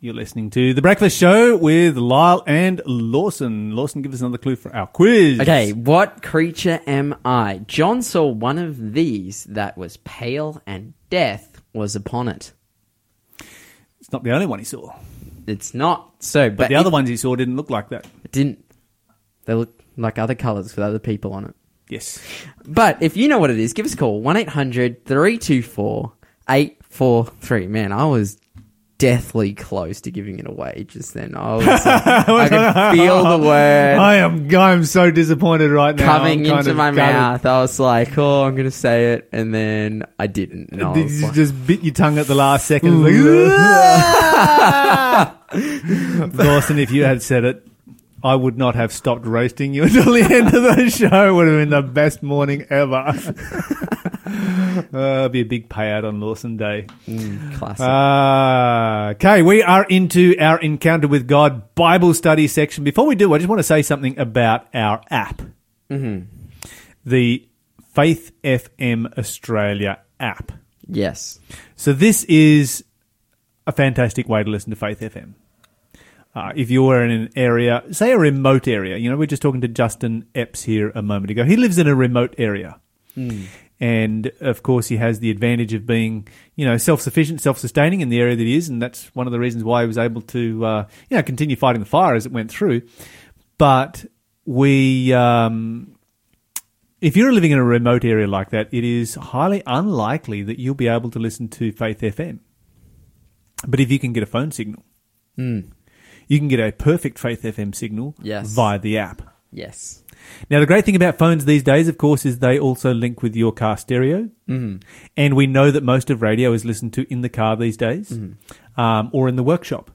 You're listening to The Breakfast Show with Lyle and Lawson. Lawson, give us another clue for our quiz. Okay, what creature am I? John saw one of these that was pale and death was upon it. It's not the only one he saw. It's not so, but, But the other ones he saw didn't look like that. It didn't. They looked like other colours with other people on it. Yes. But if you know what it is, give us a call 1 800 324 843. Man, I was deathly close to giving it away just then. I was like, I could feel the word I am I'm so disappointed right now. coming I'm into my gutted. mouth. I was like, oh, I'm going to say it. And then I didn't. And I Did you like, just bit your tongue at the last second? Dawson, if you had said it, I would not have stopped roasting you until the end of the show. It would have been the best morning ever. uh, be a big payout on Lawson Day. mm, classic. Uh, okay, we are into our Encounter with God Bible study section. Before we do, I just want to say something about our app. Mm-hmm. The Faith FM Australia app. yes. So this is a fantastic way to listen to Faith FM. Uh, if you were in an area, say a remote area, you know, we are just talking to Justin Epps here a moment ago. He lives in a remote area. And of course, he has the advantage of being, you know, self-sufficient, self-sustaining in the area that he is, and that's one of the reasons why he was able to, uh, you know, continue fighting the fire as it went through. But we, um, if you're living in a remote area like that, it is highly unlikely that you'll be able to listen to Faith FM. But if you can get a phone signal, Mm. you can get a perfect Faith FM signal Yes. via the app. Yes. Now, the great thing about phones these days, of course, is they also link with your car stereo. Mm. And we know that most of radio is listened to in the car these days um, or in the workshop.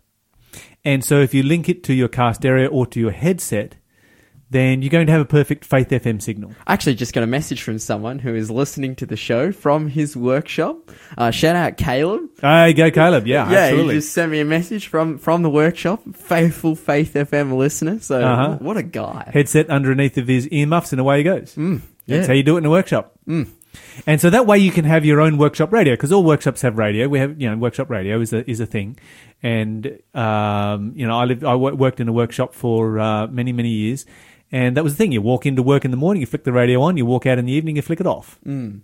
And so if you link it to your car stereo or to your headset, then you're going to have a perfect Faith FM signal. I actually just got a message from someone who is listening to the show from his workshop. Uh, shout out Caleb. Hey, go Caleb. Yeah, yeah, absolutely. he just sent me a message from from the workshop. Faithful Faith FM listener. So Uh-huh. what a guy. headset underneath of his earmuffs and away he goes. Mm, That's how you do it in a workshop. Mm. And so that way you can have your own workshop radio because all workshops have radio. We have, you know, workshop radio is a is a thing. And um, you know, I lived, I worked in a workshop for uh, many many years, and that was the thing. You walk into work in the morning, you flick the radio on. You walk out in the evening, you flick it off. Mm.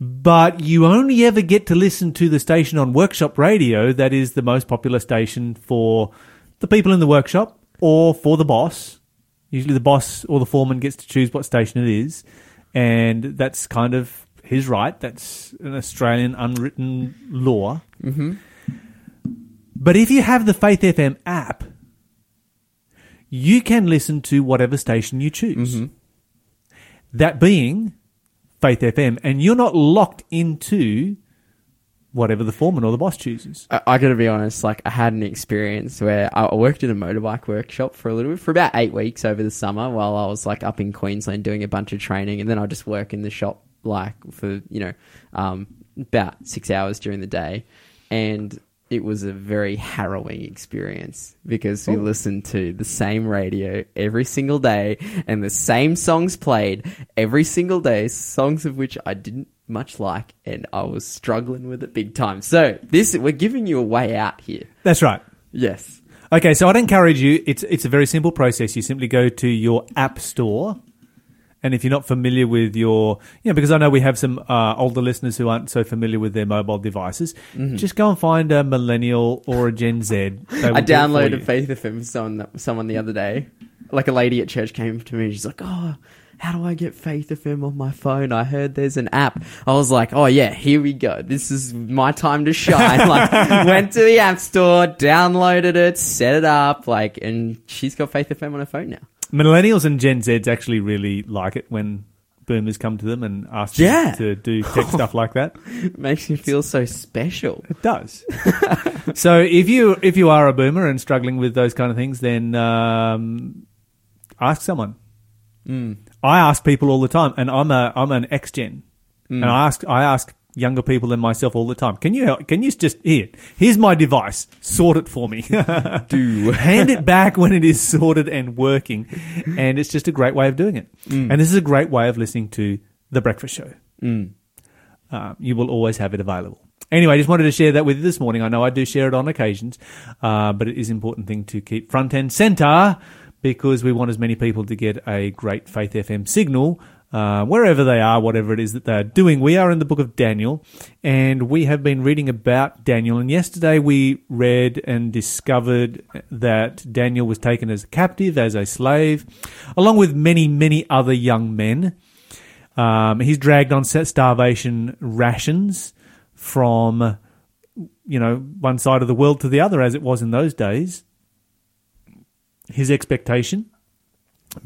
But you only ever get to listen to the station on workshop radio that is the most popular station for the people in the workshop or for the boss. Usually the boss or the foreman gets to choose what station it is. And that's kind of his right. That's an Australian unwritten law. Mm-hmm. But if you have the Faith FM app, you can listen to whatever station you choose. Mhm. That being Faith FM, and you're not locked into whatever the foreman or the boss chooses. I, I gotta be honest, like I had an experience where I I worked in a motorbike workshop for a little bit, for about eight weeks over the summer while I was like up in Queensland doing a bunch of training and then I just work in the shop like for, you know, um, about six hours during the day. And it was a very harrowing experience because we Oh. listened to the same radio every single day and the same songs played every single day, songs of which I didn't much like and I was struggling with it big time. So this we're giving you a way out here. That's right. Yes. Okay, so I'd encourage you. It's it's a very simple process. You simply go to your app store, and if you're not familiar with your, you know, because I know we have some uh, older listeners who aren't so familiar with their mobile devices, just go and find a millennial or a Gen Z. I They will Mm-hmm. I do downloaded. Faith FM from someone, someone the other day. Like a lady at church came to me. She's like, "Oh, how do I get Faith FM on my phone? I heard there's an app." I was like, "Oh yeah, here we go. This is my time to shine." like, went to the app store, downloaded it, set it up, like, and she's got Faith FM on her phone now. Millennials and Gen Zs actually really like it when boomers come to them and ask Yeah. them to do tech stuff like that. It makes you feel so special. It does. so if you if you are a boomer and struggling with those kind of things, then um, Ask someone. Mm. I ask people all the time, and I'm a I'm an ex gen, Mm. and I ask I ask younger people than myself all the time. Can you help, can you just here? Here's my device. Sort it for me. Do. Hand it back when it is sorted and working, and it's just a great way of doing it. Mm. And this is a great way of listening to the breakfast show. Mm. Uh, you will always have it available. Anyway, I just wanted to share that with you this morning. I know I do share it on occasions, uh, but it is an important thing to keep front and center because we want as many people to get a great Faith FM signal uh, wherever they are, whatever it is that they're doing. We are in the book of Daniel, and we have been reading about Daniel. And yesterday we read and discovered that Daniel was taken as a captive, as a slave, along with many, many other young men. Um, he's dragged on starvation rations from, you know, one side of the world to the other, as it was in those days. His expectation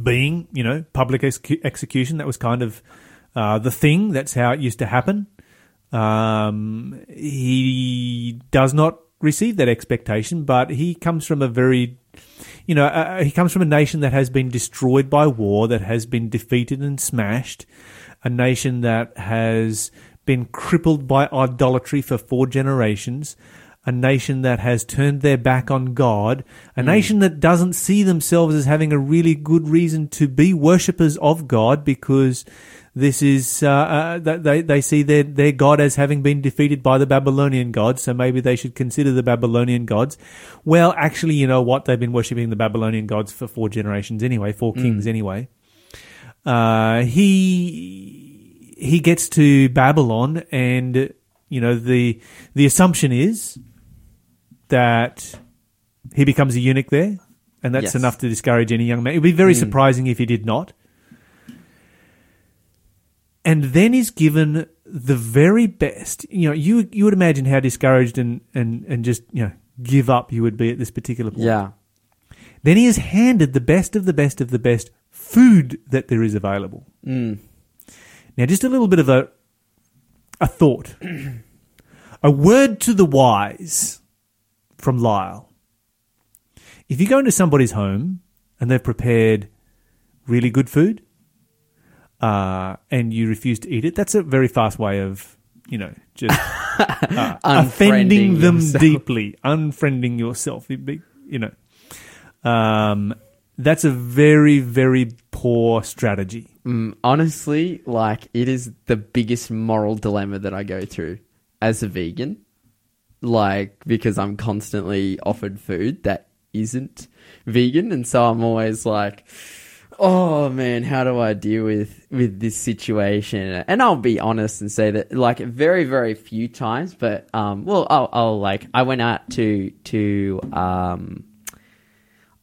being, you know, public execu- execution. That was kind of uh, the thing. That's how it used to happen. Um, he does not receive that expectation, but he comes from a very, you know, uh, he comes from a nation that has been destroyed by war, that has been defeated and smashed, a nation that has been crippled by idolatry for four generations, a nation that has turned their back on God, a nation that doesn't see themselves as having a really good reason to be worshippers of God because this is uh, uh, that they they see their their God as having been defeated by the Babylonian gods, so maybe they should consider the Babylonian gods. Well, actually, you know what? They've been worshipping the Babylonian gods for four generations anyway, four kings anyway. Uh, he he gets to Babylon, and you know the the assumption is that he becomes a eunuch there, and that's Yes. enough to discourage any young man. It would be very Mm. surprising if he did not. And then is given the very best. You know, you you would imagine how discouraged and, and, and just you know give up you would be at this particular point. Yeah. Then he is handed the best of the best of the best food that there is available. Mm. Now, just a little bit of a a thought, a word to the wise from Lyle. If you go into somebody's home and they've prepared really good food, uh, and you refuse to eat it, that's a very fast way of, you know, just uh, offending them yourself. deeply, unfriending yourself. Be- You know, um, that's a very, very poor strategy. Mm, honestly, like it is the biggest moral dilemma that I go through as a vegan. Like because I'm constantly offered food that isn't vegan, and so I'm always like, "Oh man, how do I deal with with this situation?" And I'll be honest and say that, like, very very few times, but um, well, I'll, I'll like I went out to to um.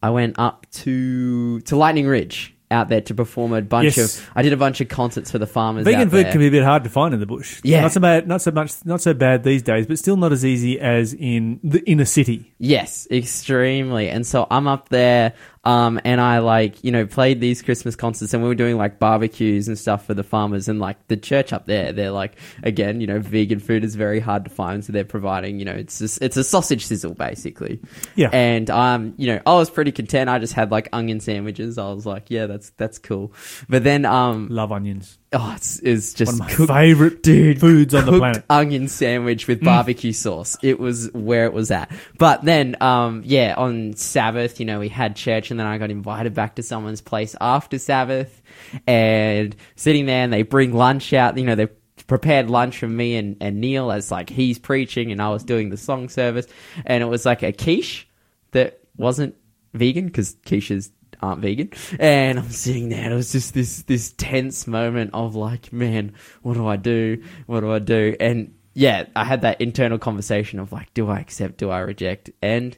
I went up to to Lightning Ridge out there to perform a bunch Yes. of. I did a bunch of concerts for the farmers. Vegan food there. can be a bit hard to find in the bush. Yeah. not so bad, not so much, not so bad these days, but still not as easy as in the inner city. Yes, extremely. And so I'm up there, um, and I like, you know, played these Christmas concerts and we were doing like barbecues and stuff for the farmers and like the church up there, they're like, again, you know, vegan food is very hard to find. So they're providing, you know, it's just, it's a sausage sizzle basically. Yeah. And, um, you know, I was pretty content. I just had like onion sandwiches. I was like, yeah, that's, that's cool. But then, um, Love onions. Oh, it's, it's just One of my cooked- favorite dude foods on the planet. onion sandwich with barbecue sauce. It was where it was at. But then um yeah on sabbath you know we had church and then i got invited back to someone's place after sabbath. And sitting there and they bring lunch out you know they prepared lunch for me and, and neil as like he's preaching and i was doing the song service. And it was like a quiche that wasn't vegan because quiches aren't vegan. And i'm sitting there and it was just this this tense moment of like man what do i do? What do i do? And yeah i had that internal conversation of like do i accept? Do i reject? And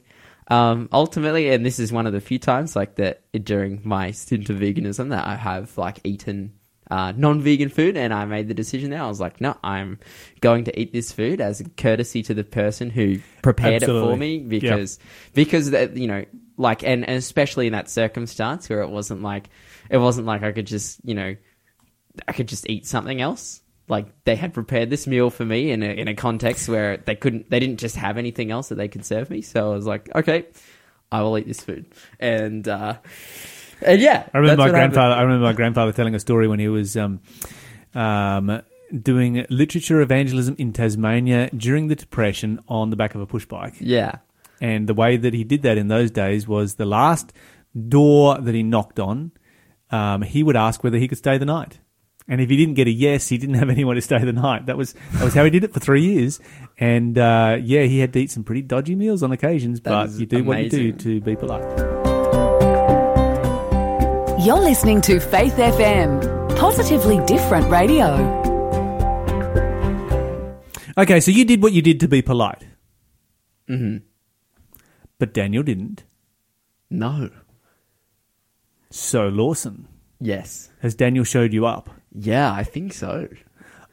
um, ultimately and this is one of the few times like that during my stint of veganism that i have like eaten uh, non-vegan food and i made the decision there. I was like no i'm going to eat this food as a courtesy to the person who prepared it for me because because that you know like and, and especially in that circumstance where it wasn't like it wasn't like I could just you know I could just eat something else like they had prepared this meal for me in a, in a context where they couldn't they didn't just have anything else that they could serve me so I was like okay I will eat this food and uh And yeah, I remember my happened. grandfather. I remember my grandfather telling a story when he was um, um, doing literature evangelism in Tasmania during the Depression on the back of a push bike. Yeah. And the way that he did that in those days was the last door that he knocked on, um, he would ask whether he could stay the night. And if he didn't get a yes, he didn't have anyone to stay the night. That was that was how he did it for three years. And uh, yeah, he had to eat some pretty dodgy meals on occasions, That but you do what you do to be polite. You're listening to Faith FM, positively different radio. Okay, so you did what you did to be polite, hmm but Daniel didn't. No. So Lawson, Yes. has Daniel showed you up? Yeah, I think so.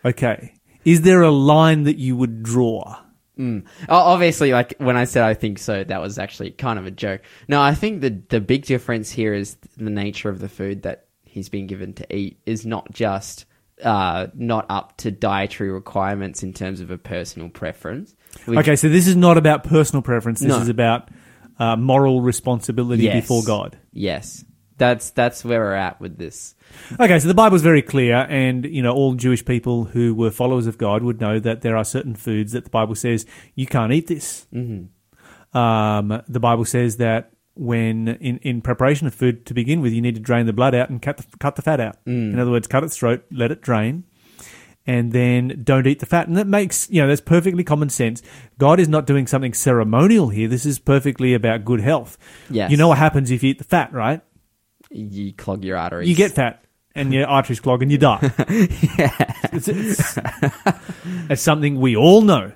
Okay. Is there a line that you would draw? Mm. Obviously, like when I said I think so, that was actually kind of a joke. No, I think the the big difference here is the nature of the food that he's been given to eat is not just uh, not up to dietary requirements in terms of a personal preference. Which- Okay, so this is not about personal preference. This No. is about uh, moral responsibility Yes. before God. Yes, that's that's where we're at with this. Okay, so the Bible's very clear, and you know all Jewish people who were followers of God would know that there are certain foods that the Bible says you can't eat this. Mm-hmm. Um, the Bible says that when in, in preparation of food to begin with, you need to drain the blood out and cut the, cut the fat out. In other words, cut its throat, let it drain, and then don't eat the fat. And that makes you know that's perfectly common sense. God is not doing something ceremonial here. This is perfectly about good health. Yes. You know what happens if you eat the fat, right? You clog your arteries. You get fat and your arteries clog and you die. it's, it's, it's something we all know.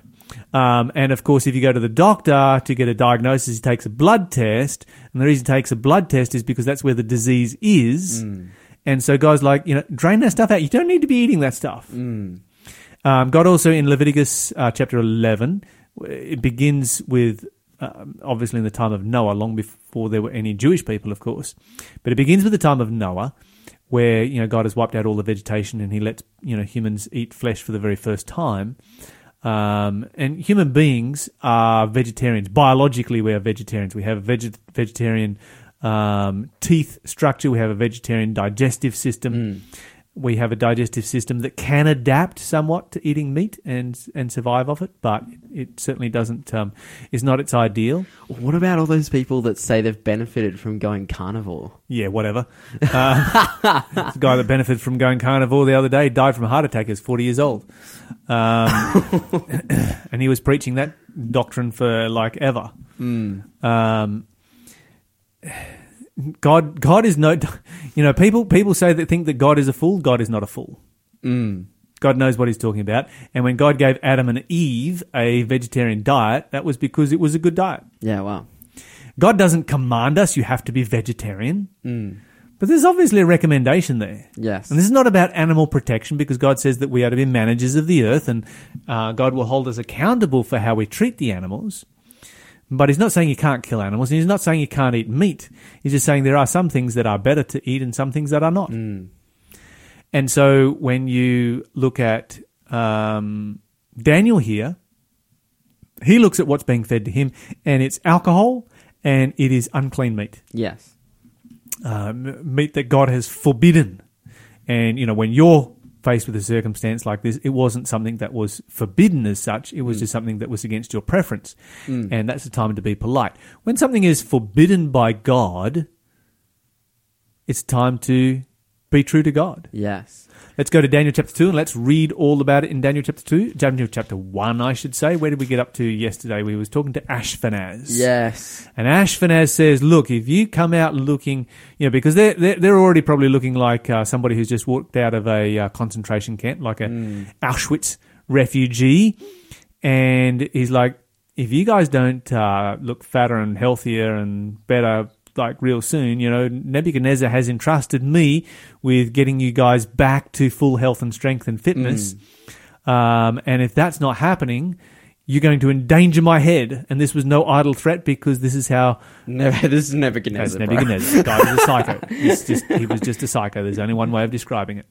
Um, and of course, if you go to the doctor to get a diagnosis, he takes a blood test. And the reason he takes a blood test is because that's where the disease is. And so guys like, you know, drain that stuff out. You don't need to be eating that stuff. Um, God also in Leviticus uh, chapter 11, it begins with um, obviously in the time of Noah, long before there were any Jewish people, of course. But it begins with the time of Noah, where you know God has wiped out all the vegetation and He lets you know humans eat flesh for the very first time. Um, and human beings are vegetarians. Biologically, we are vegetarians. We have veget- vegetarian um, teeth structure. We have a vegetarian digestive system. We have a digestive system that can adapt somewhat to eating meat and and survive off it, but it certainly doesn't. Um, is not its ideal. What about all those people that say they've benefited from going carnivore? Yeah, whatever. Uh, the guy that benefited from going carnivore the other day died from a heart attack. Was forty years old, um, and he was preaching that doctrine for like ever. Um, God, God is no, you know, people people say that think that God is a fool. God is not a fool. Mm. God knows what he's talking about. And when God gave Adam and Eve a vegetarian diet, that was because it was a good diet. Yeah, wow. God doesn't command us, you have to be vegetarian. Mm. But there's obviously a recommendation there. Yes. And this is not about animal protection because God says that we are to be managers of the earth and uh, God will hold us accountable for how we treat the animals. But he's not saying you can't kill animals and he's not saying you can't eat meat. He's just saying there are some things that are better to eat and some things that are not. And so when you look at um, Daniel here, he looks at what's being fed to him and it's alcohol and it is unclean meat Yes. um, meat that God has forbidden. And, you know, when you're faced with a circumstance like this, it wasn't something that was forbidden as such. It was mm. just something that was against your preference. Mm. And that's the time to be polite. When something is forbidden by God, it's time to be true to God. Yes. Let's go to Daniel chapter 2 and let's read all about it in Daniel chapter 2. Daniel chapter 1, I should say. Where did we get up to yesterday? We was talking to Ashpenaz. Yes. And Ashpenaz says, "Look, if you come out looking, you know, because they're they're, they're already probably looking like uh, somebody who's just walked out of a uh, concentration camp, like a Auschwitz refugee." And he's like, "If you guys don't uh, look fatter and healthier and better." Like real soon, you know, Nebuchadnezzar has entrusted me with getting you guys back to full health and strength and fitness. Um, and if that's not happening, you're going to endanger my head. And this was no idle threat because this is how Never, this is that's Nebuchadnezzar. bro. Nebuchadnezzar. The guy was a psycho. Just, he was just a psycho. There's only one way of describing it.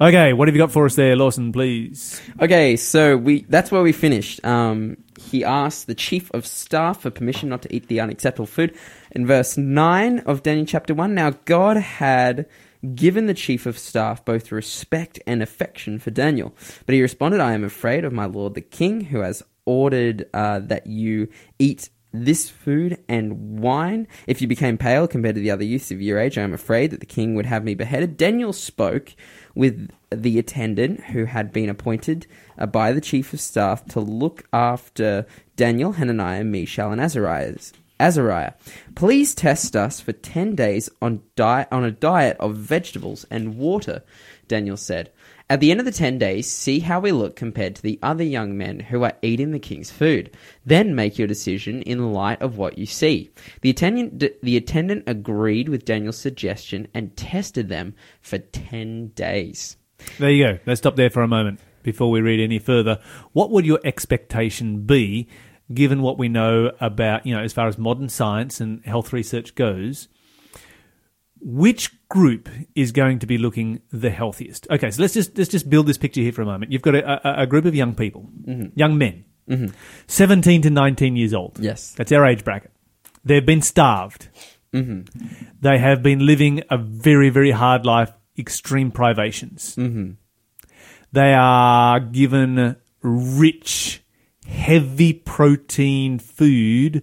Okay, what have you got for us there, Lawson, please? Okay, so we that's where we finished. Um, he asked the chief of staff for permission not to eat the unacceptable food. In verse 9 of Daniel chapter 1, now God had given the chief of staff both respect and affection for Daniel. But he responded, I am afraid of my lord the king, who has ordered uh, that you eat this food and wine. If you became pale compared to the other youths of your age, I am afraid that the king would have me beheaded. Daniel spoke with the attendant who had been appointed uh, by the chief of staff to look after Daniel, Hananiah, Mishael, and Azariah. Azariah, please test us for ten days on di- on a diet of vegetables and water. Daniel said. At the end of the ten days, see how we look compared to the other young men who are eating the king's food. Then make your decision in light of what you see. The attendant, the attendant agreed with Daniel's suggestion and tested them for ten days. There you go. Let's stop there for a moment before we read any further. What would your expectation be, given what we know about, you know, as far as modern science and health research goes? Which group is going to be looking the healthiest? Okay, so let's just let's just build this picture here for a moment. You've got a, a, a group of young people, mm-hmm. young men, mm-hmm. seventeen to nineteen years old. Yes. that's our age bracket. They've been starved. Mm-hmm. They have been living a very very hard life, extreme privations. They are given rich, heavy protein food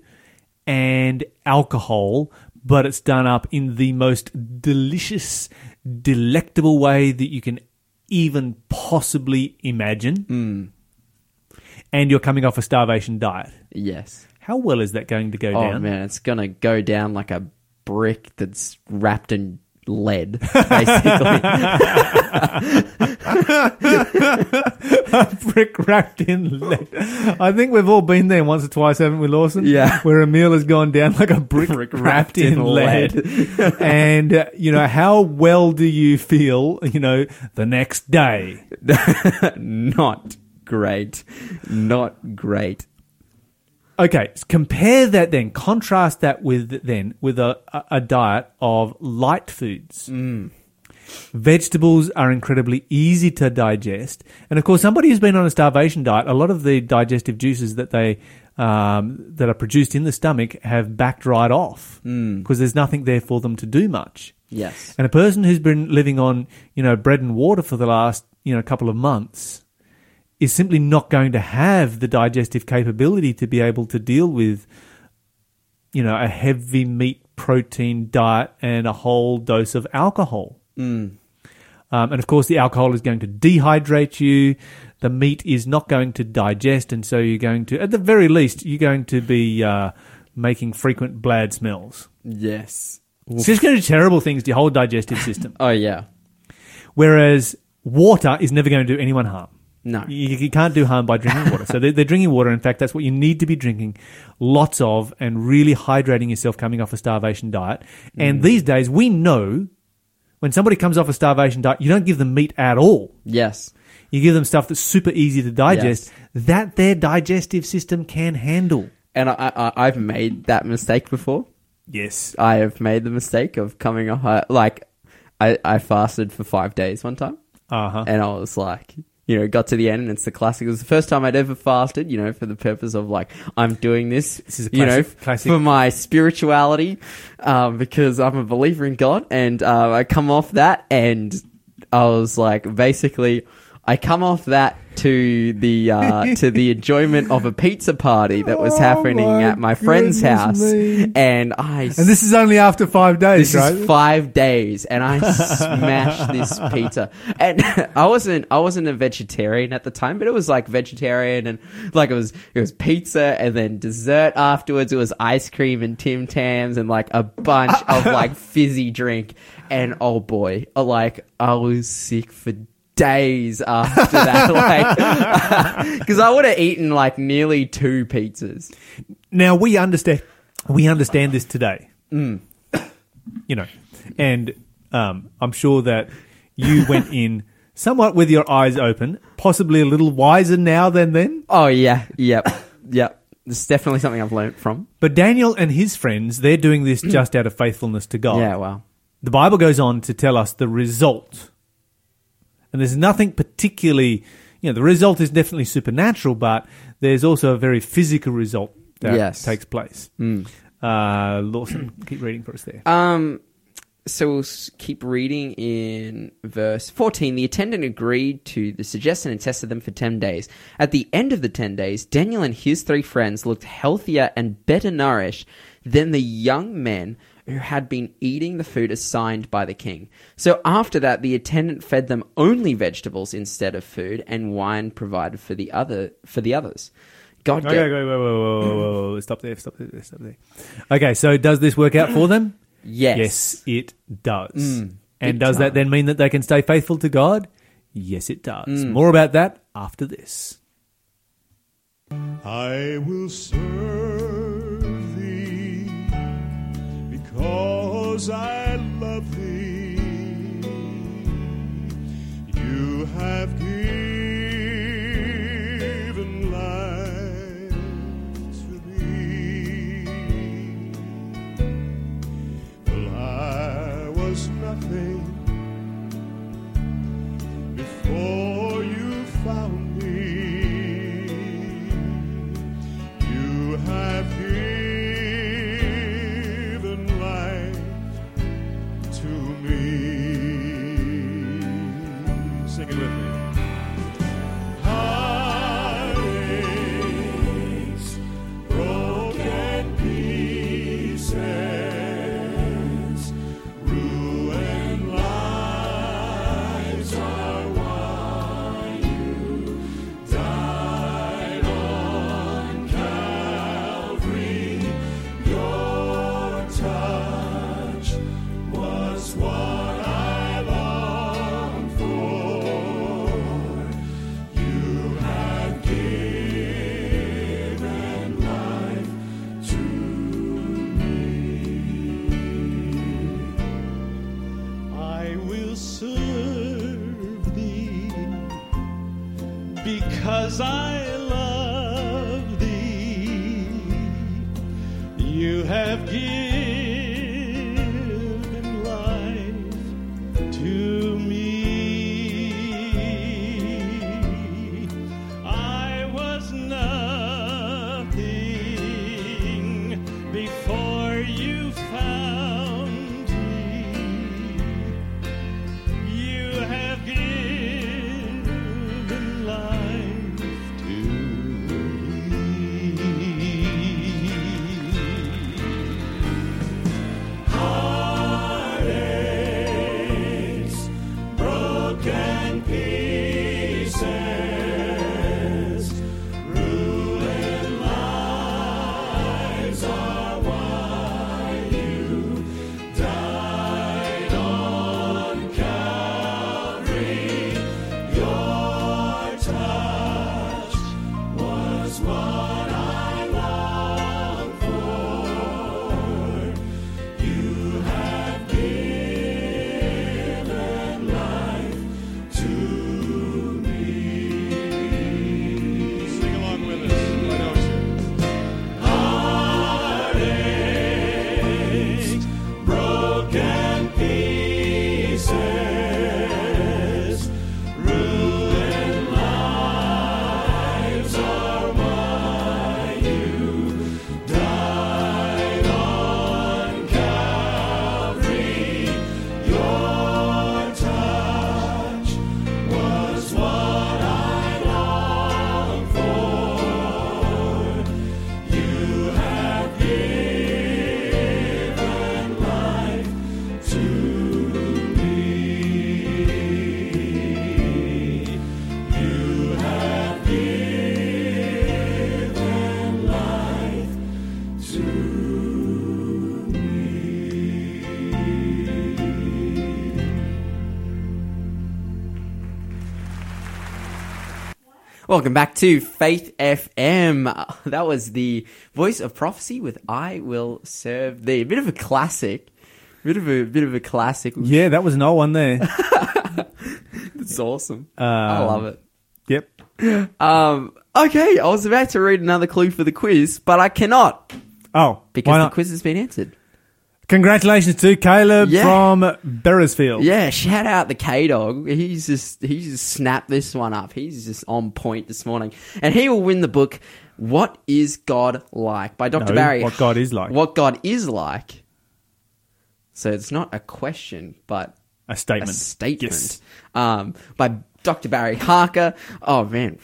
and alcohol, but it's done up in the most delicious, delectable way that you can even possibly imagine. Hmm. And you're coming off a starvation diet. Yes. How well is that going to go Oh down? Oh man, it's gonna go down like a brick that's wrapped in lead, basically. brick wrapped in lead. I think we've all been there once or twice, haven't we, Lawson? Yeah. Where a meal has gone down like a brick, wrapped, in, lead. and, uh, you know, how well do you feel, you know, the next day? Not great. Not great. Okay, compare that then, contrast that with then with a, a- a diet of light foods. Vegetables are incredibly easy to digest, and of course, somebody who's been on a starvation diet, a lot of the digestive juices that they um, that are produced in the stomach have backed right off because there's nothing there for them to do much. Yes. And a person who's been living on, you know, bread and water for the last, you know, couple of months is simply not going to have the digestive capability to be able to deal with, you know, a heavy meat protein diet and a whole dose of alcohol. Um, and of course, the alcohol is going to dehydrate you. The meat is not going to digest, and so you're going to, at the very least, you're going to be uh, making frequent blad smells. Yes. It's going to do terrible things to your whole digestive system. Oh yeah. Whereas water is never going to do anyone harm. No. You, you can't do harm by drinking water. So they're, they're drinking water. In fact, that's what you need to be drinking lots of and really hydrating yourself coming off a starvation diet. And these days, we know when somebody comes off a starvation diet, you don't give them meat at all. Yes. You give them stuff that's super easy to digest Yes. that their digestive system can handle. And I, I I've made that mistake before. Yes. I have made the mistake of coming off like I, I fasted for five days one time. Uh huh. and I was like, you know, got to the end, and it's the classic. It was the first time I'd ever fasted, you know, for the purpose of like, I'm doing this, This is a you know, classic- classic- for my spirituality, um, because I'm a believer in God, and uh, I come off that, and I was like, basically, I come off that to the uh, to the enjoyment of a pizza party that was Oh happening my at my friend's house, me. and I And this is only after five days, this right? is five days, and I smashed this pizza. And I wasn't, I wasn't a vegetarian at the time, but it was like vegetarian, and like it was, it was pizza, and then dessert afterwards. It was ice cream and Tim Tams, and like a bunch of like fizzy drink. And oh boy, like I was sick for days after that, like because I would have eaten like nearly two pizzas. Now we understand we understand this today. You know, and um, I'm sure that you went in somewhat with your eyes open, possibly a little wiser now than then. Oh yeah, yep, yep. It's definitely something I've learned from. But Daniel and his friends, they're doing this just out of faithfulness to God. Yeah, wow. The Bible goes on to tell us the result. And there's nothing particularly, you know, the result is definitely supernatural, but there's also a very physical result that Yes. takes place. Mm. Uh, Lawson, keep reading for us there. Um, so we'll s- keep reading in verse 14. The attendant agreed to the suggestion and tested them for 10 days. At the end of the 10 days, Daniel and his three friends looked healthier and better nourished than the young men who had been eating the food assigned by the king. So after that, the attendant fed them only vegetables instead of food and wine provided for the other for the others. God Okay, gave- okay, wait, wait, wait, wait, wait, wait, stop there, stop there, stop there. Okay, so does this work out for them? Yes. Yes, it does. Mm, and big does that then mean that they can stay faithful to God? Yes, it does. Mm. More about that after this. I will serve because I love thee. You have given life to me. Well, I was nothing before Welcome back to Faith FM. That was the voice of prophecy with "I Will Serve Thee." A bit of a classic, bit of a bit of a classic. Yeah, that was an old one there. It's awesome. Um, I love it. Yep. Um, okay, I was about to read another clue for the quiz, but I cannot Oh, because why the quiz has been answered. Congratulations to Caleb Yeah. from Beresfield. Yeah, shout out the K Dog. He's just he's just snapped this one up. He's just on point this morning, and he will win the book. What is God like by Dr. No, Barry? What God is like. What God is like. So it's not a question, but A statement. a statement Yes. um, by Dr. Barry Harker. Oh man,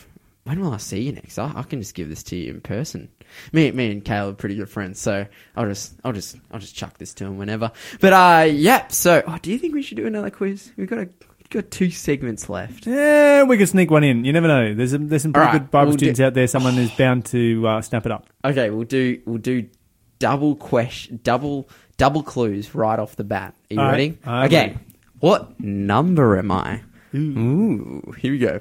when will I see you next? I, I can just give this to you in person. Me, me and Caleb are pretty good friends, so I'll just, I'll just, I'll just chuck this to him whenever. But uh, yeah. So, oh, do you think we should do another quiz? We've got a, we've got two segments left. Yeah, we could sneak one in. You never know. There's a, there's some pretty right, good Bible we'll students do- out there. Someone is bound to uh, snap it up. Okay, we'll do, we'll do double question, double, double clues right off the bat. Are you All right, ready? I'm okay. ready. What number am I? Ooh, here we go.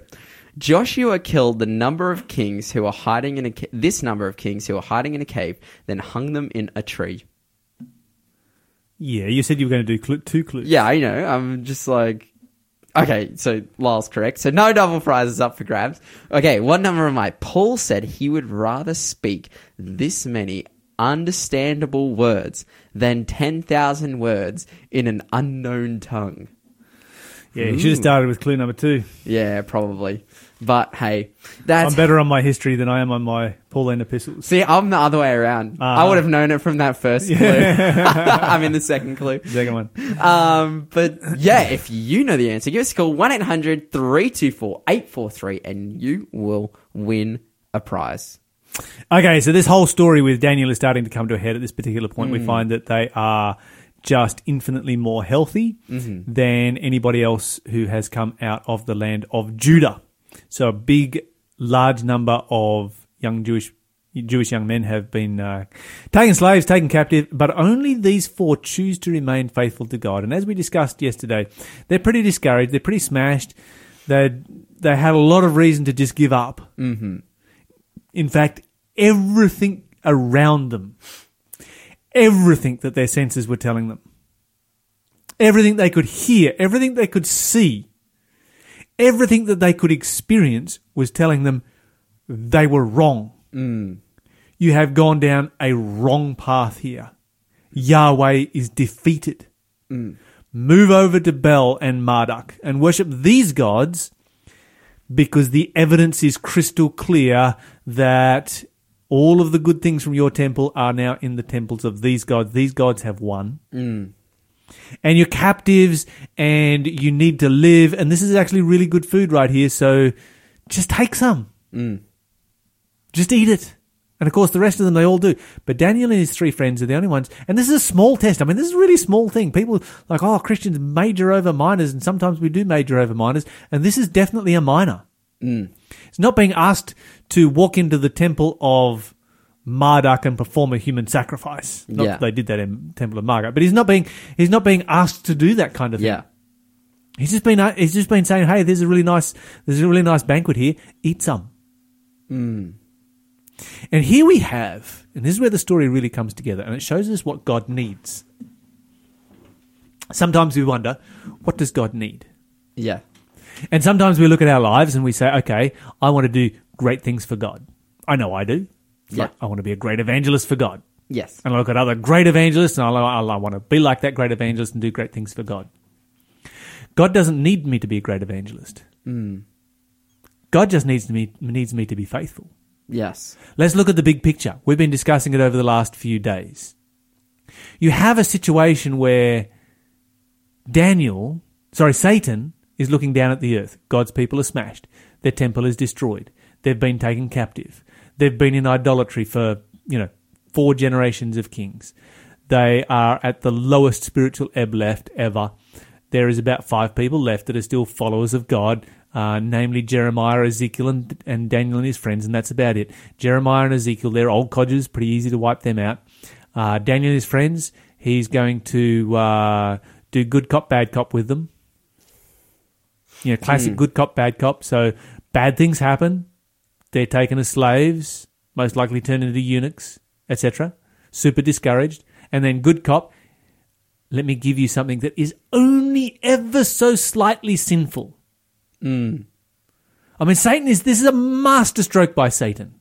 Joshua killed the number of kings who were hiding in a ca- this number of kings who were hiding in a cave, then hung them in a tree. Yeah, you said you were going to do cl- two clues. Yeah, I know. I'm just like, okay. So Lyle's correct. So no double prizes up for grabs. Okay, what number am I? Paul said he would rather speak this many understandable words than ten thousand words in an unknown tongue. Yeah, you should have started with clue number two. Yeah, probably. But hey, that's I'm better on my history than I am on my Pauline epistles. See, I'm the other way around. I Uh-huh. would have known it from that first clue. I'm in the second clue. Second one. Um, but yeah, if you know the answer, give us a call 1 800 324 843 and you will win a prize. Okay, so this whole story with Daniel is starting to come to a head at this particular point. Hmm. We find that they are just infinitely more healthy Mm-hmm. than anybody else who has come out of the land of Judah. So a big, large number of young Jewish Jewish young men have been uh, taken slaves, taken captive, but only these four choose to remain faithful to God. And as we discussed yesterday, they're pretty discouraged. They're pretty smashed. They they had a lot of reason to just give up. In fact, everything around them, everything that their senses were telling them, everything they could hear, everything they could see, everything that they could experience was telling them they were wrong. Mm. You have gone down a wrong path here. Yahweh is defeated. Mm. Move over to Bel and Marduk and worship these gods because the evidence is crystal clear that all of the good things from your temple are now in the temples of these gods. These gods have won. Mm. And you're captives and you need to live. And this is actually really good food right here. So just take some. Mm. Just eat it. And of course, the rest of them, they all do. But Daniel and his three friends are the only ones. And this is a small test. I mean, this is a really small thing. People like, oh, Christians major over minors. And sometimes we do major over minors. And this is definitely a minor. Mm. It's not being asked to walk into the temple of Marduk and perform a human sacrifice. Not Yeah. that they did that in Temple of Marduk, but he's not being he's not being asked to do that kind of thing. Yeah. He's just been he's just been saying, "Hey, there's a really nice there's a really nice banquet here. Eat some." Mm. And here we have, and this is where the story really comes together, and it shows us what God needs. Sometimes we wonder, what does God need? Yeah. And sometimes we look at our lives and we say, okay, I want to do great things for God. I know I do. Yeah. Like, I want to be a great evangelist for God. Yes. And I look at other great evangelists and I, I, I want to be like that great evangelist and do great things for God. God doesn't need me to be a great evangelist. Hmm. God just needs me, needs me to be faithful. Yes. Let's look at the big picture. We've been discussing it over the last few days. You have a situation where Daniel, sorry, Satan is looking down at the earth. God's people are smashed. Their temple is destroyed. They've been taken captive. They've been in idolatry for, you know, four generations of kings. They are at the lowest spiritual ebb left ever. There is about five people left that are still followers of God, uh, namely Jeremiah, Ezekiel, and, and Daniel and his friends, and that's about it. Jeremiah and Ezekiel, they're old codgers, pretty easy to wipe them out. Uh, Daniel and his friends, he's going to uh, do good cop, bad cop with them. You know, classic good cop, bad cop. So bad things happen. They're taken as slaves, most likely turned into eunuchs, etc. Super discouraged. And then good cop, let me give you something that is only ever so slightly sinful. I mean, Satan is, this is a masterstroke by Satan.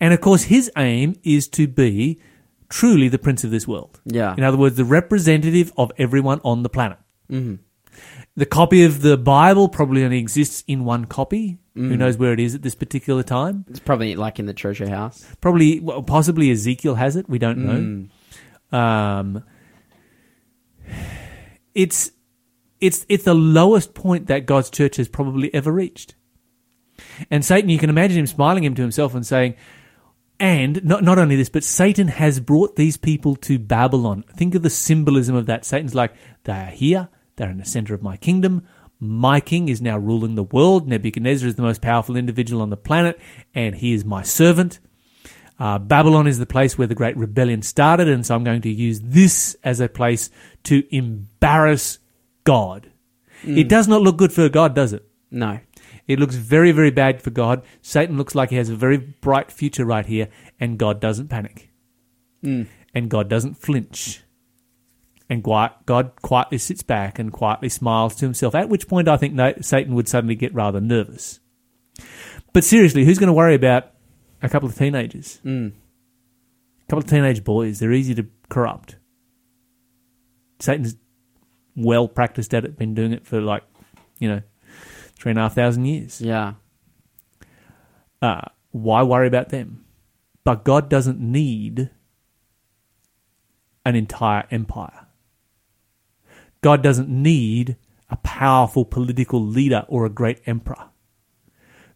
And of course, his aim is to be truly the prince of this world. Yeah. In other words, the representative of everyone on the planet. hmm The copy of the Bible probably only exists in one copy. Who Mm. knows where it is at this particular time? It's probably like in the treasure house. Probably, well, possibly Ezekiel has it. We don't know. Mm. Um, it's it's it's the lowest point that God's church has probably ever reached. And Satan, you can imagine him smiling him to himself and saying, and not not only this, but Satan has brought these people to Babylon. Think of the symbolism of that. Satan's like, they are here, they're in the center of my kingdom. My king is now ruling the world. Nebuchadnezzar is the most powerful individual on the planet, and he is my servant. Uh, Babylon is the place where the great rebellion started, and so I'm going to use this as a place to embarrass God. It does not look good for God, does it? No. It looks very, very bad for God. Satan looks like he has a very bright future right here, and God doesn't panic. Mm. And God doesn't flinch. And God quietly sits back and quietly smiles to himself, at which point I think Satan would suddenly get rather nervous. But seriously, who's going to worry about a couple of teenagers? Mm. A couple of teenage boys. They're easy to corrupt. Satan's well practiced at it, been doing it for like, you know, three and a half thousand years. Yeah. Uh, why worry about them? But God doesn't need an entire empire. God doesn't need a powerful political leader or a great emperor.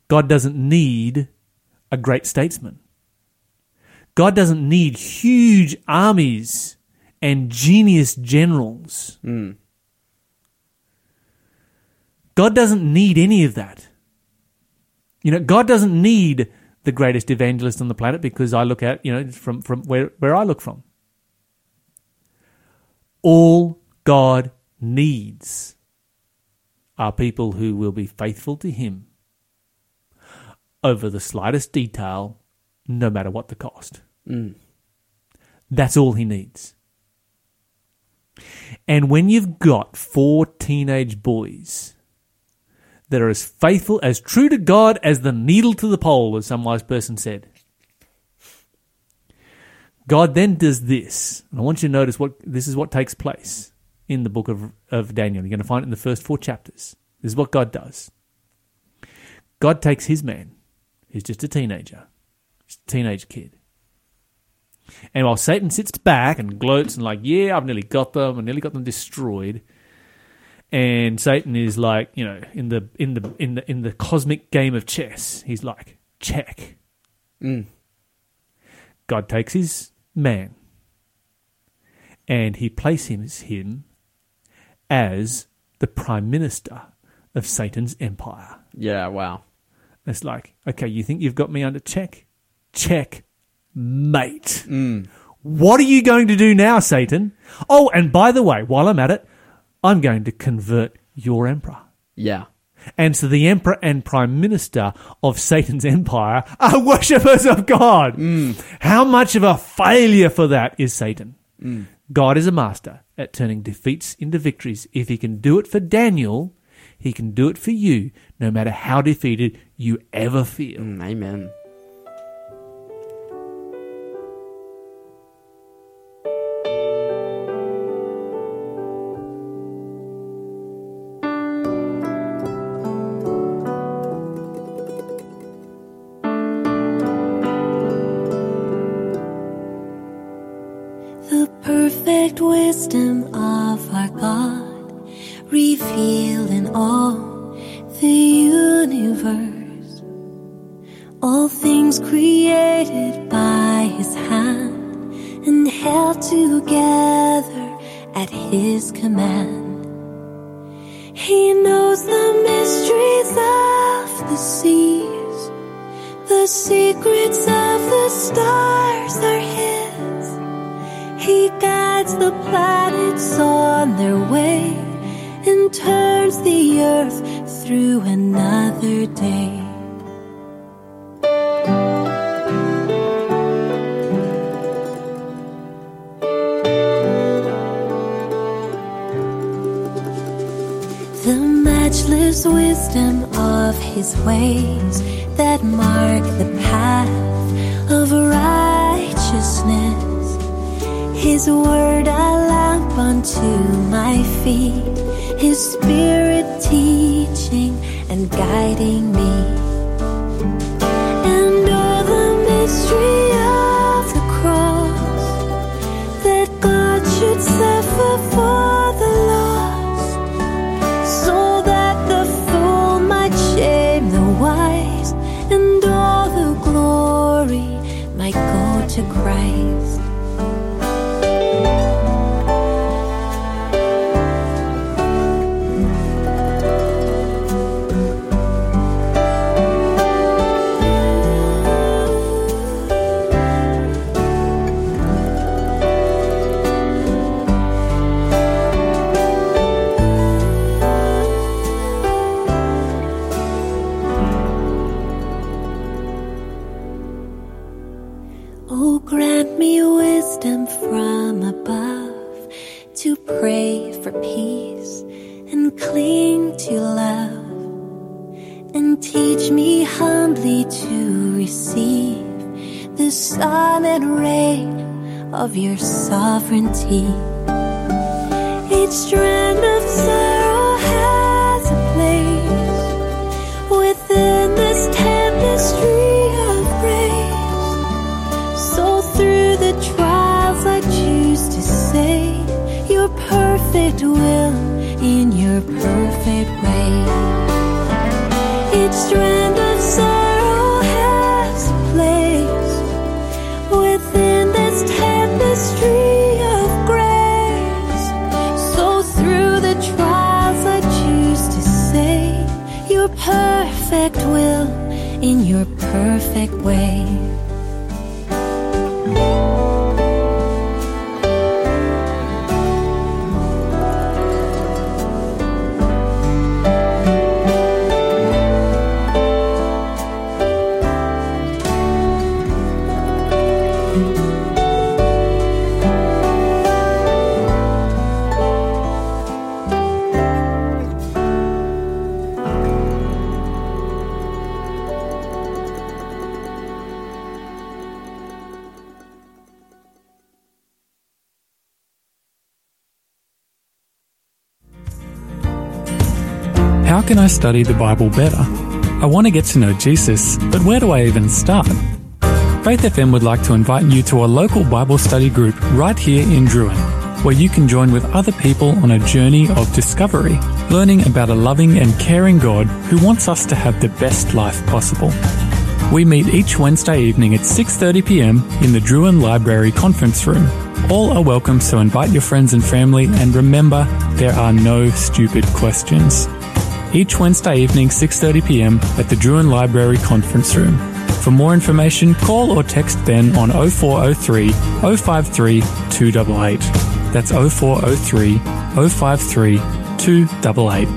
God doesn't need a great statesman. God doesn't need huge armies and genius generals. Mm. God doesn't need any of that. You know, God doesn't need the greatest evangelist on the planet because I look at, you know, from, from where, where I look from. All God needs are people who will be faithful to Him over the slightest detail, no matter what the cost. Mm. That's all He needs. And when you've got four teenage boys that are as faithful, as true to God as the needle to the pole, as some wise person said. God then does this. And I want you to notice what this is what takes place in the book of, of Daniel. You're going to find it in the first four chapters. This is what God does. God takes his man, who's just a teenager, just a teenage kid. And while Satan sits back and gloats and like, yeah, I've nearly got them, I nearly got them destroyed, and Satan is like, you know, in the in the in the in the cosmic game of chess, he's like, check. Mm. God takes his man and he places him as the prime minister of Satan's empire. Yeah. Wow. It's like, okay, you think you've got me under check? Check, mate. Mm. What are you going to do now, Satan? Oh, and by the way, while I'm at it, I'm going to convert your emperor. Yeah. And so the emperor and prime minister of Satan's empire are worshippers of God. How much of a failure for that is Satan? God is a master at turning defeats into victories. If he can do it for Daniel, he can do it for you, no matter how defeated you ever feel. Mm, amen. The seas, the secrets of the stars are his. He guides the planets on their way and turns the earth through another day. His ways that mark the path of righteousness His word a lamp unto my feet, His spirit teaching and guiding me. The silent rain of your sovereignty. Each strand of sorrow perfect way. Study the Bible better? I want to get to know Jesus, but where do I even start? Faith FM would like to invite you to a local Bible study group right here in Drouin, where you can join with other people on a journey of discovery, learning about a loving and caring God who wants us to have the best life possible. We meet each Wednesday evening at 6:30 p.m. in the Drouin Library conference room. All are welcome, so invite your friends and family and remember there are no stupid questions. Each Wednesday evening 6:30 p.m. at the Drouin Library conference room. For more information, call or text Ben on 0403 053 288. That's 0403 053 288.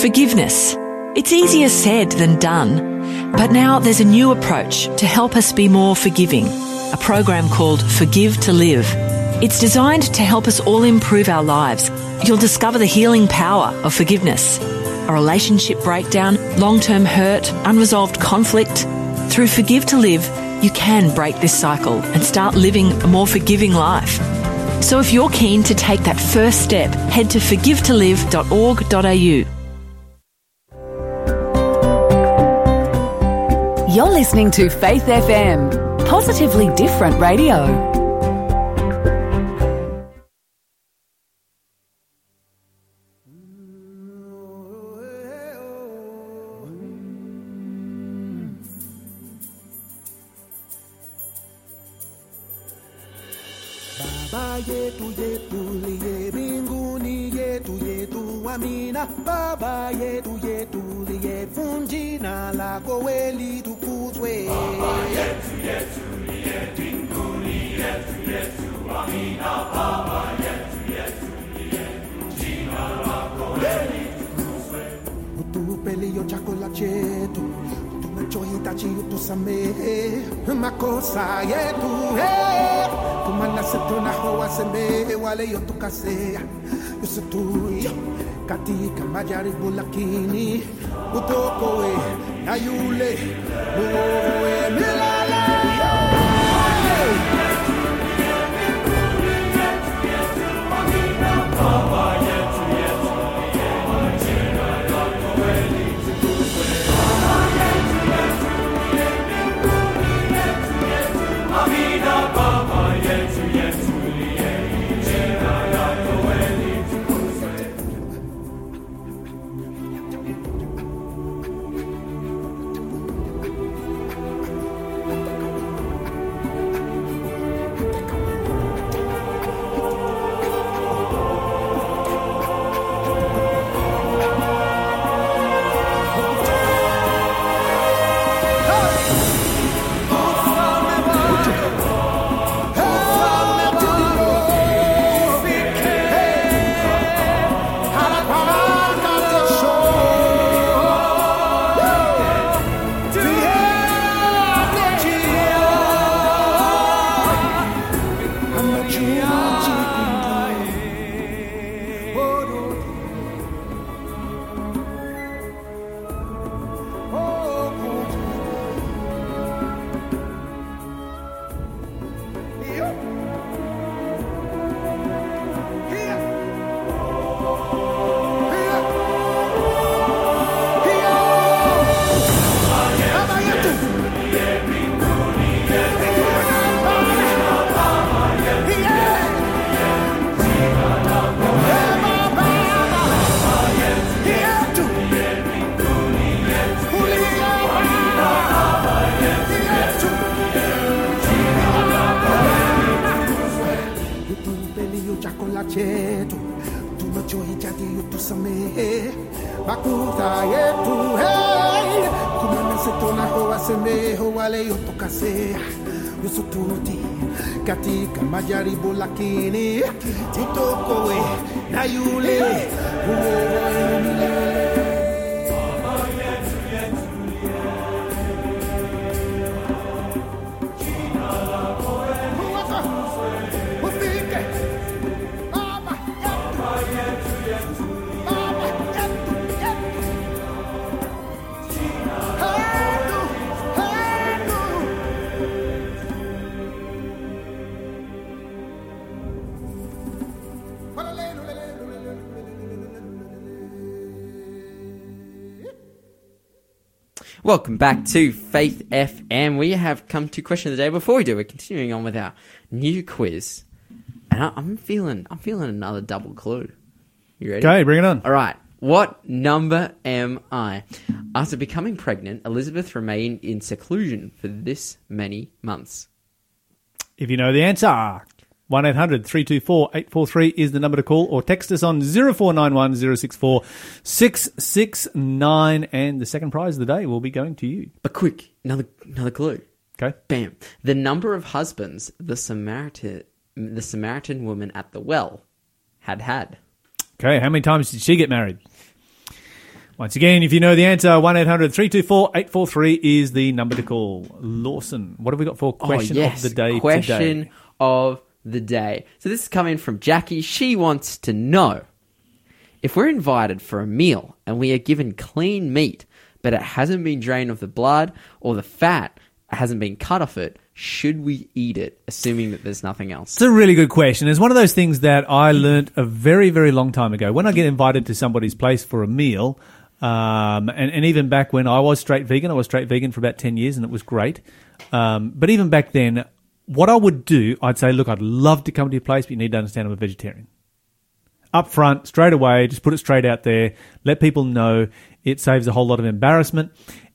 Forgiveness. It's easier said than done. But now there's a new approach to help us be more forgiving. A program called Forgive to Live. It's designed to help us all improve our lives. You'll discover the healing power of forgiveness. A relationship breakdown, long-term hurt, unresolved conflict. Through Forgive to Live, you can break this cycle and start living a more forgiving life. So if you're keen to take that first step, head to forgivetolive.org.au. You're listening to Faith FM, positively different radio. Baba yetu liye mbinguni yetu yetu amina. Baba yetu yetu liye jina lako we litukuzwe. Baba yetu yetu liye mbinguni yetu yetu amina. Baba yetu yetu liye jina lako we litukuzwe. Utupe leo chakula chetu tunachohitaji utusamehe makosa yetu hey. Kumana setunaho wasemehe wale yotukasea. Yusutuyo katika majaribu lakini utokowe na yule muovu chetu tunachohitaji utusamehe makosa yetu hey. kuna nasi tunakowasemeho wale yotukasea usututi katika majaribu lakini tutokowe na yule uokoe milele Welcome back to Faith FM. We have come to question of the day. Before we do, we're continuing on with our new quiz, and I, I'm feeling, I'm feeling another double clue. You ready? Okay, bring it on. All right. What number am I? After becoming pregnant, Elizabeth remained in seclusion for this many months. If you know the answer, 1 800 324 843 is the number to call, or text us on 0491 064 669. And the second prize of the day will be going to you. But quick, another another clue. Okay. Bam. The number of husbands the Samaritan the Samaritan woman at the well had had. Okay, how many times did she get married? Once again, if you know the answer, 1 800 324 843 is the number to call. Lawson, what have we got for oh, question oh, yes. of the day Question today? of the day. So this is coming from Jackie. She wants to know if we're invited for a meal and we are given clean meat, but it hasn't been drained of the blood or the fat hasn't been cut off it, should we eat it, assuming that there's nothing else? It's a really good question. It's one of those things that I learnt a very, very long time ago. When I get invited to somebody's place for a meal, um, and, and even back when I was straight vegan, I was straight vegan for about 10 years and it was great. Um, but even back then, what I would do, I'd say, look, I'd love to come to your place, but you need to understand I'm a vegetarian. Up front, straight away, just put it straight out there. Let people know. It saves a whole lot of embarrassment.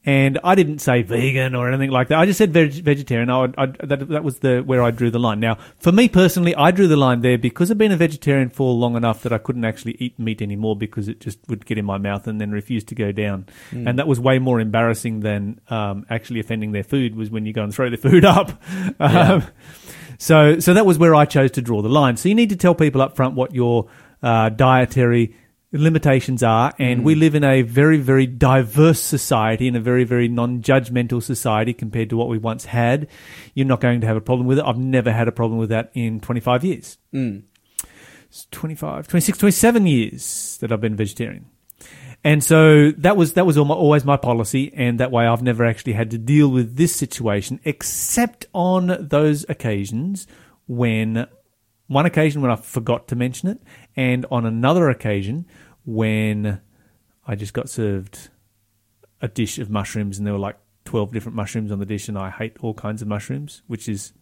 And I didn't say vegan or anything like that. I just said veg- vegetarian. I, would- I, that, that was the where I drew the line. Now, for me personally, I drew the line there because I've been a vegetarian for long enough that I couldn't actually eat meat anymore because it just would get in my mouth and then refuse to go down. And that was way more embarrassing than um, actually offending their food. Was when you go and throw their food up. Um, so, so that was where I chose to draw the line. So you need to tell people up front what your uh, dietary limitations are, and we mm. live in a very, very diverse society, in a very, very non-judgmental society compared to what we once had. You're not going to have a problem with it. I've never had a problem with that in 25 years. Mm. It's 25, 26, 27 years that I've been vegetarian. And so that was that was always my policy, and that way I've never actually had to deal with this situation, except on those occasions when one occasion when I forgot to mention it, and on another occasion when I just got served a dish of mushrooms, and there were like twelve different mushrooms on the dish, and I hate all kinds of mushrooms, which is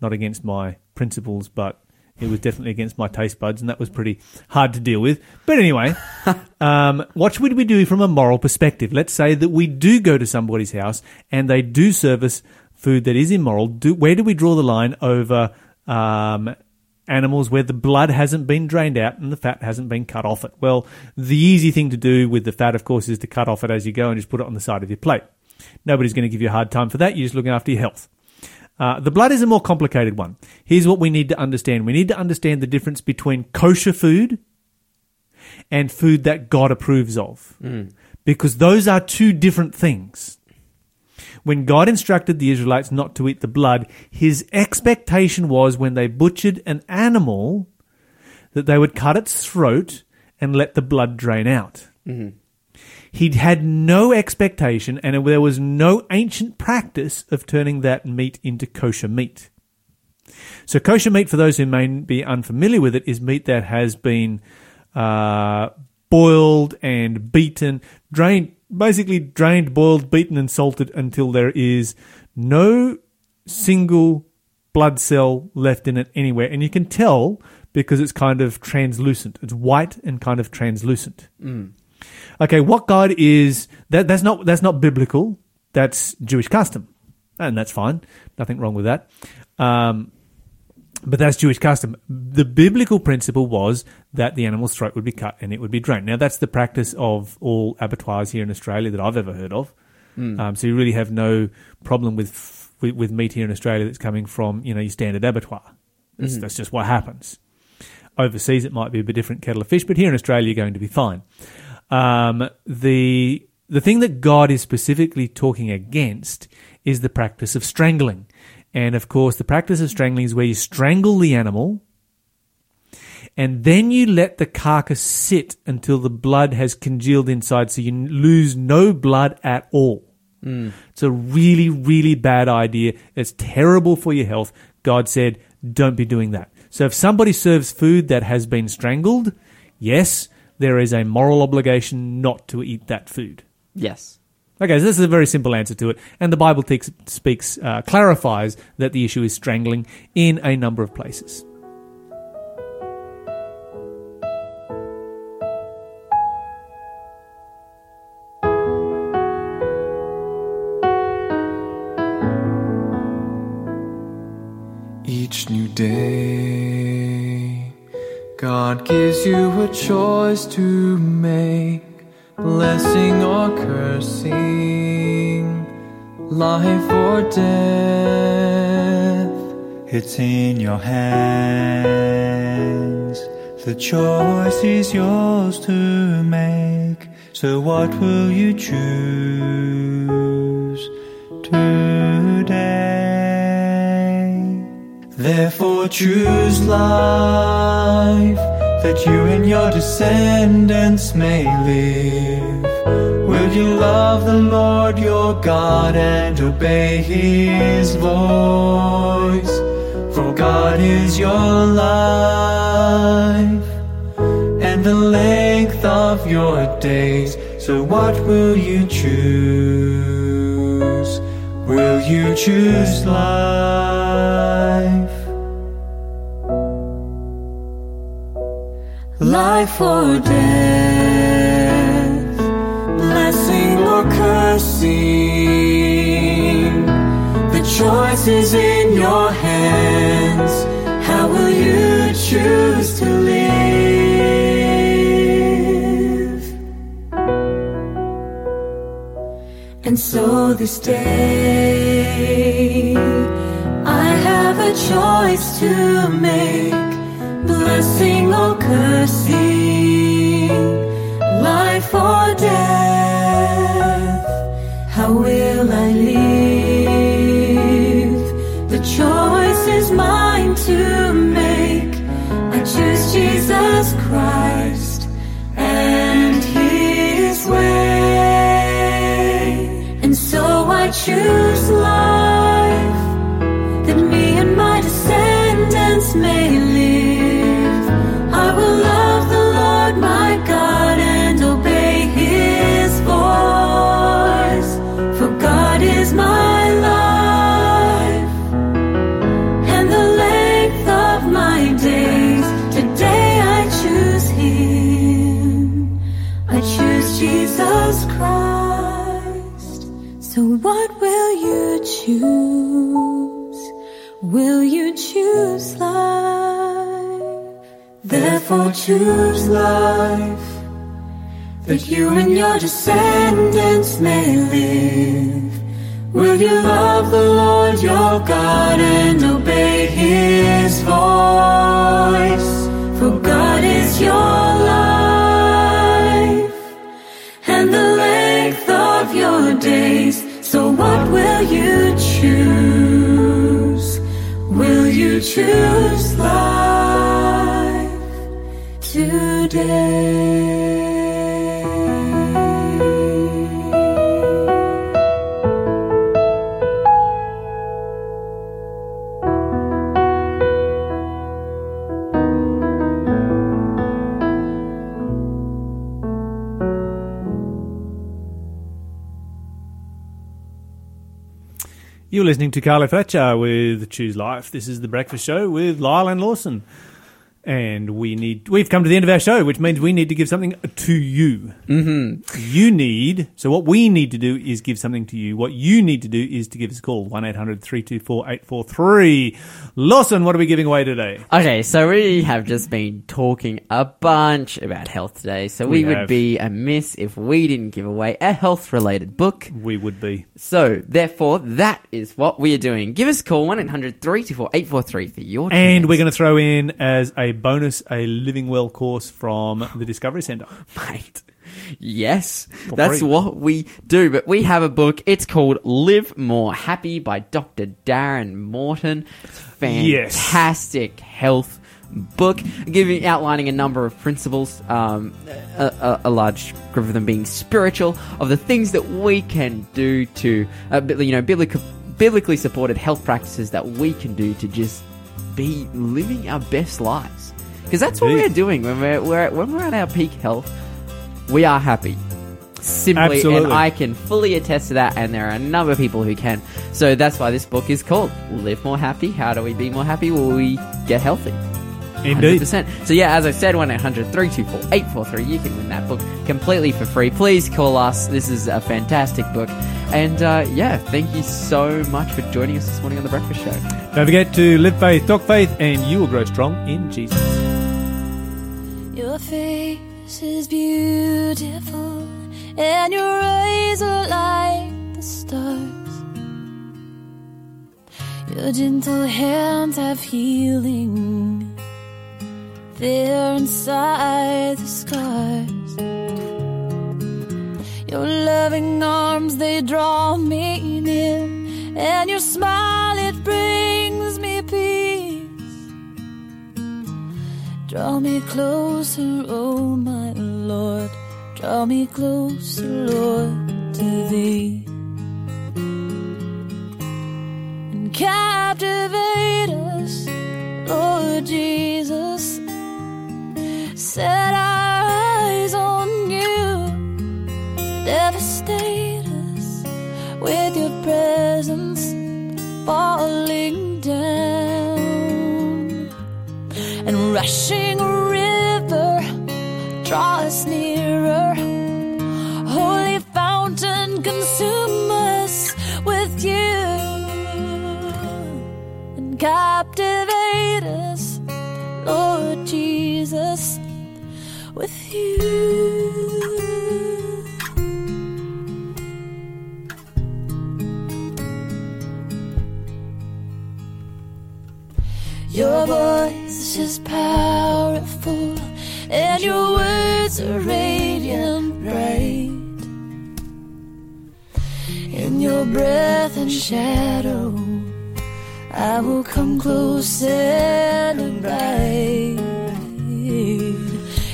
not against my principles, but it was definitely against my taste buds, and that was pretty hard to deal with. But anyway, um, what should we do from a moral perspective? Let's say that we do go to somebody's house and they do serve us food that is immoral. Do, where do we draw the line over um, animals where the blood hasn't been drained out and the fat hasn't been cut off it? Well, the easy thing to do with the fat, of course, is to cut off it as you go and just put it on the side of your plate. Nobody's going to give you a hard time for that. You're just looking after your health. Uh, the blood is a more complicated one. Here's what we need to understand. We need to understand the difference between kosher food and food that God approves of. Because those are two different things. When God instructed the Israelites not to eat the blood, his expectation was when they butchered an animal that they would cut its throat and let the blood drain out. He'd had no expectation, and there was no ancient practice of turning that meat into kosher meat. So, kosher meat, for those who may be unfamiliar with it, is meat that has been uh, boiled and beaten, drained, basically drained, boiled, beaten, and salted until there is no single blood cell left in it anywhere. And you can tell because it's kind of translucent. It's white and kind of translucent. Okay, what God is that? That's not that's not biblical. That's Jewish custom, and that's fine. Nothing wrong with that. Um, But that's Jewish custom. The biblical principle was that the animal's throat would be cut and it would be drained. Now, that's the practice of all abattoirs here in Australia that I've ever heard of. Um, so you really have no problem with, with with meat here in Australia that's coming from you know your standard abattoir. That's, that's just what happens. Overseas, it might be a bit different kettle of fish, but here in Australia, you're going to be fine. Um, the the thing that God is specifically talking against is the practice of strangling, and of course, the practice of strangling is where you strangle the animal, and then you let the carcass sit until the blood has congealed inside, so you lose no blood at all. Hmm. It's a really, really bad idea. It's terrible for your health. God said, don't be doing that. So if somebody serves food that has been strangled, yes, there is a moral obligation not to eat that food. Yes. Okay, so this is a very simple answer to it, and the Bible speaks, uh, clarifies that the issue is strangling in a number of places. Each new day, God gives you a choice to make blessing or cursing, life or death. It's in your hands. The choice is yours to make. So what will you choose today? Therefore choose life that you and your descendants may live. Will you love the Lord your God and obey his voice? For God is your life and the length of your days. So what will you choose? Will you choose life? Life or death, blessing or cursing. The choice is in your hands. How will you choose to live? And so this day, I have a choice to make blessing or cursing, life or death. How will I live? The choice is mine to make. I choose Jesus Christ life? Therefore choose life that you and your descendants may live. Will you love the Lord your God and obey his voice? For God is your life and the length of your days. So what will you choose? Choose life today? You're listening to Carly Fletcher with Choose Life. This is the Breakfast Show with Lyle and Lawson. And we need we've come to the end of our show, which means we need to give something to you. Mm-hmm. You need so what we need to do is give something to you. What you need to do is to give us a call 1-800-324-843 Lawson, what are we giving away today? Okay, so we have just been talking a bunch about health today, so we, We would have. be amiss if we didn't give away a health related book. We would be. So, therefore, that is what we are doing. Give us a call 1 800 324 843 for your And we're going to throw in as a bonus a Living Well course from the Discovery Centre. Mate. Yes, For that's free. what we do. But we have a book. It's called Live More Happy by Dr. Darren Morton. Yes. Fantastic health book, giving outlining a number of principles, um, a, a, a large group of them being spiritual, of the things that we can do to, uh, you know, biblical, biblically supported health practices that we can do to just be living our best lives. Because that's what we're doing when we're, we're when we're at our peak health. We are happy. Simply, Absolutely. and I can fully attest to that, and there are a number of people who can. So that's why this book is called Live More Happy. How do we be more happy? Will we get healthy. Indeed. 100%. So yeah, as I said, 1-800-324-843, you can win that book completely for free. Please call us. This is a fantastic book. And uh, yeah, thank you so much for joining us this morning on The Breakfast Show. Don't forget to live faith, talk faith, and you will grow strong in Jesus. Your face is beautiful, and your eyes are like the stars. Your gentle hands have healing there inside the scars. Your loving arms, they draw me near, and your smile, it brings me peace. Draw me closer, oh my Lord. Draw me closer, Lord, to thee. And captivate us, Lord Jesus. Set our eyes on. Devastate us with your presence falling down. And rushing river draw us nearer. Holy fountain consume us with you. And captivate us lord jesus with you Your voice is powerful, and your words are radiant bright. In your breath and shadow, I will come close and abide.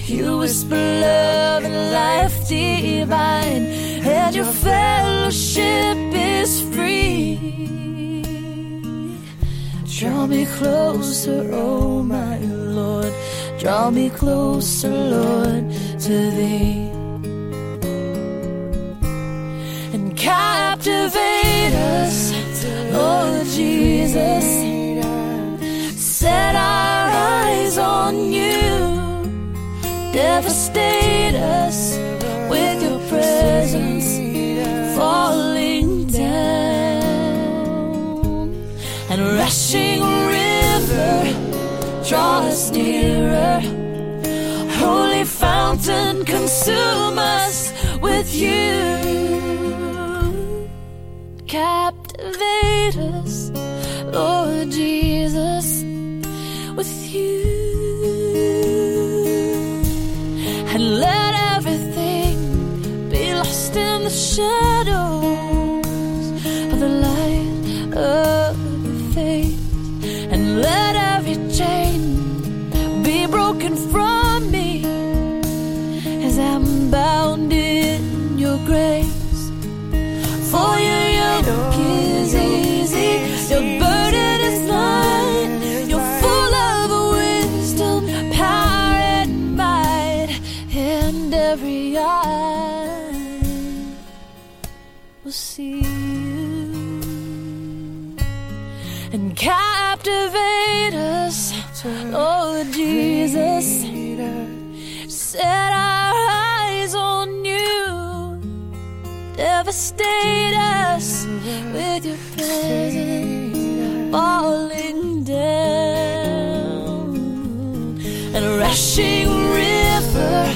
You whisper love and life divine, and your fellowship is free. Draw me closer, oh my Lord. Draw me closer, Lord, to thee. And captivate us, Lord Jesus. Set our eyes on you. Devastate us with your presence and rushing river draw us nearer. Holy fountain consume us with you. Captivate us lord jesus with you. And let everything be lost in the shadows Devastate us with your presence falling down. And a rushing river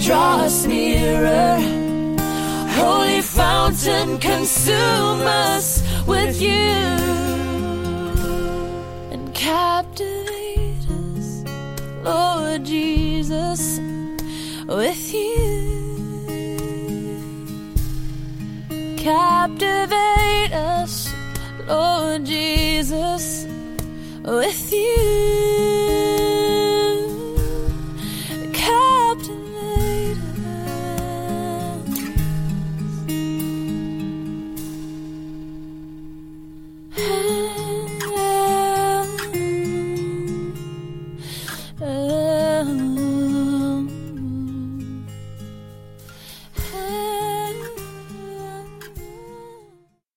draw us nearer. Holy fountain, consume us with you and captivate us, Lord Jesus, with you. Captivate us, Lord Jesus, with you.